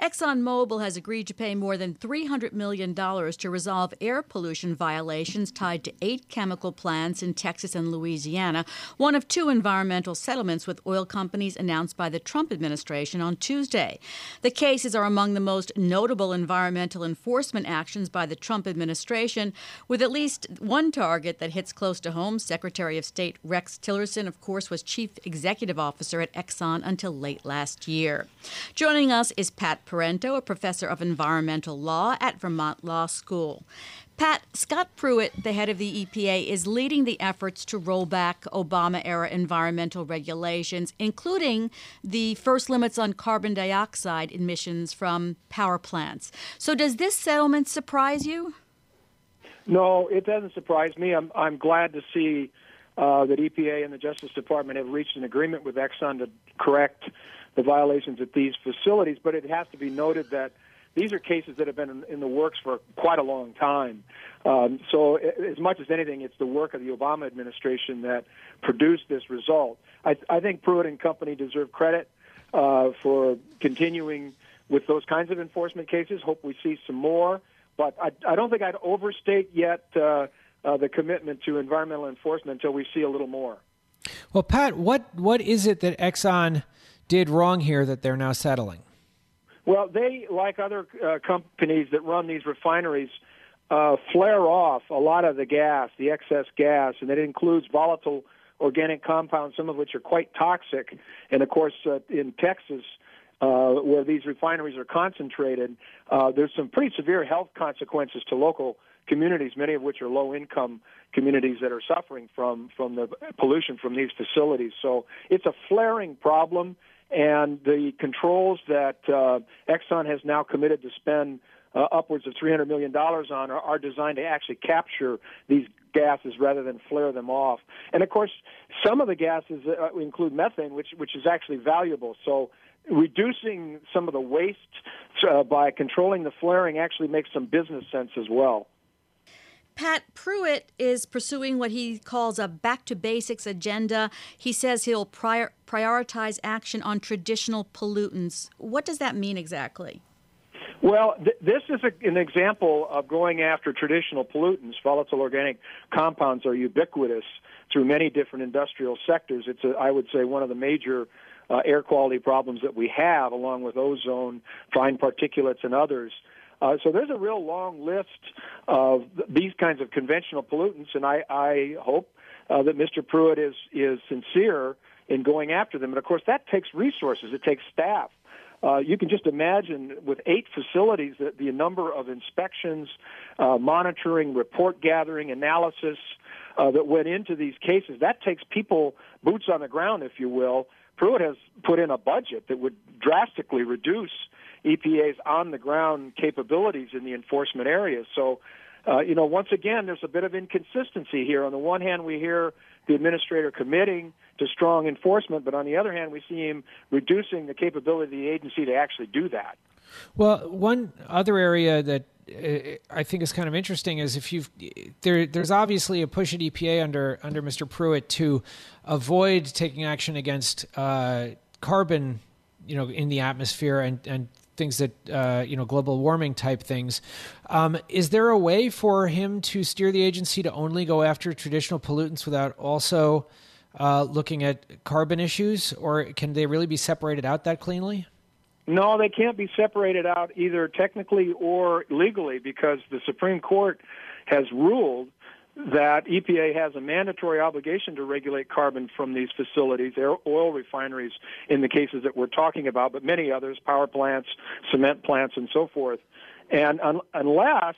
ExxonMobil has agreed to pay more than $300 million to resolve air pollution violations tied to eight chemical plants in Texas and Louisiana, one of two environmental settlements with oil companies announced by the Trump administration on Tuesday. The cases are among the most notable environmental enforcement actions by the Trump administration, with at least one target that hits close to home. Secretary of State Rex Tillerson, of course, was chief executive officer at Exxon until late last year. Joining us is Pat Parenteau, a professor of environmental law at Vermont Law School. Pat, Scott Pruitt, the head of the EPA, is leading the efforts to roll back Obama era environmental regulations, including the first limits on carbon dioxide emissions from power plants. So, does this settlement surprise you? No, it doesn't surprise me. I'm, I'm glad to see uh, that EPA and the Justice Department have reached an agreement with Exxon to correct the violations at these facilities, but it has to be noted that these are cases that have been in, in the works for quite a long time. Um, so, as much as anything, it's the work of the Obama administration that produced this result. I, I think Pruitt and Company deserve credit uh, for continuing with those kinds of enforcement cases. Hope we see some more, but I, I don't think I'd overstate yet uh, uh, the commitment to environmental enforcement until we see a little more. Well, Pat, what what is it that Exxon did wrong here that they're now settling? Well, they, like other uh, companies that run these refineries, uh, flare off a lot of the gas, the excess gas, and that includes volatile organic compounds, some of which are quite toxic. And of course, uh, in Texas, uh, where these refineries are concentrated, uh, there's some pretty severe health consequences to local communities, many of which are low income communities that are suffering from, from the pollution from these facilities. So it's a flaring problem and the controls that uh, Exxon has now committed to spend uh, upwards of $300 million on are, are designed to actually capture these gases rather than flare them off. And of course, some of the gases uh, include methane, which which is actually valuable. So reducing some of the waste uh, by controlling the flaring actually makes some business sense as well. Pat Pruitt is pursuing what he calls a back to basics agenda. He says he'll prior- prioritize action on traditional pollutants. What does that mean exactly? Well, th- this is a, an example of going after traditional pollutants. Volatile organic compounds are ubiquitous through many different industrial sectors. It's, a, I would say, one of the major uh, air quality problems that we have, along with ozone, fine particulates, and others. Uh, so there's a real long list of these kinds of conventional pollutants, and I, I hope uh, that Mr. Pruitt is is sincere in going after them. And of course, that takes resources. It takes staff. Uh, you can just imagine with eight facilities that the number of inspections, uh, monitoring, report gathering, analysis uh, that went into these cases. That takes people, boots on the ground, if you will. Pruitt has put in a budget that would drastically reduce EPA's on the ground capabilities in the enforcement area. So, uh, you know, once again, there's a bit of inconsistency here. On the one hand, we hear the administrator committing to strong enforcement, but on the other hand, we see him reducing the capability of the agency to actually do that. Well, one other area that uh, I think is kind of interesting is if you've there, there's obviously a push at EPA under under Mr. Pruitt to avoid taking action against uh, carbon, you know, in the atmosphere and and things that uh, you know global warming type things. Um, is there a way for him to steer the agency to only go after traditional pollutants without also uh, looking at carbon issues, or can they really be separated out that cleanly? No, they can't be separated out either technically or legally because the Supreme Court has ruled that EPA has a mandatory obligation to regulate carbon from these facilities, oil refineries in the cases that we're talking about, but many others, power plants, cement plants, and so forth. And un- unless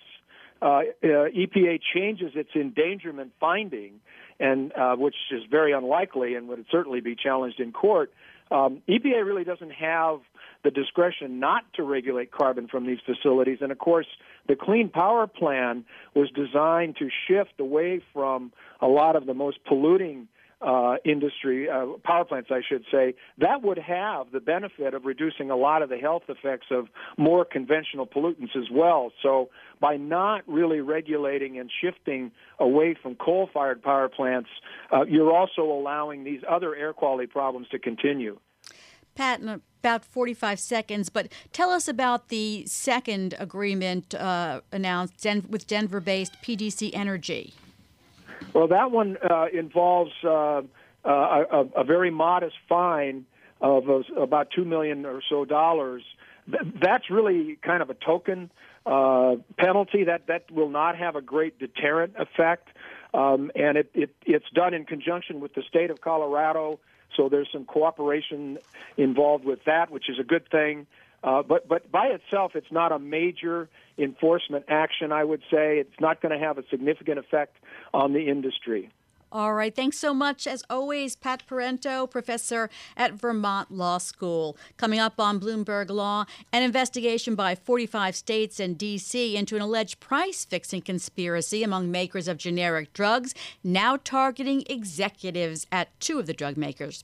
uh, uh, EPA changes its endangerment finding, and uh, which is very unlikely and would certainly be challenged in court, um, EPA really doesn't have the discretion not to regulate carbon from these facilities. And of course, the Clean Power Plan was designed to shift away from a lot of the most polluting uh, industry, uh, power plants, I should say, that would have the benefit of reducing a lot of the health effects of more conventional pollutants as well. So by not really regulating and shifting away from coal-fired power plants, uh, you're also allowing these other air quality problems to continue. Pat, in about 45 seconds, but tell us about the second agreement uh, announced with Denver based PDC Energy. Well, that one uh, involves uh, uh, a, a, very modest fine of about two million or so dollars. That's really kind of a token uh, penalty that that will not have a great deterrent effect, um, and it, it it's done in conjunction with the state of Colorado. So there's some cooperation involved with that, which is a good thing. Uh, but but by itself, it's not a major enforcement action. I would say it's not going to have a significant effect on the industry. All right. Thanks so much, as always, Pat Parenteau, professor at Vermont Law School. Coming up on Bloomberg Law, an investigation by 45 states and D.C. into an alleged price fixing conspiracy among makers of generic drugs, now targeting executives at two of the drug makers.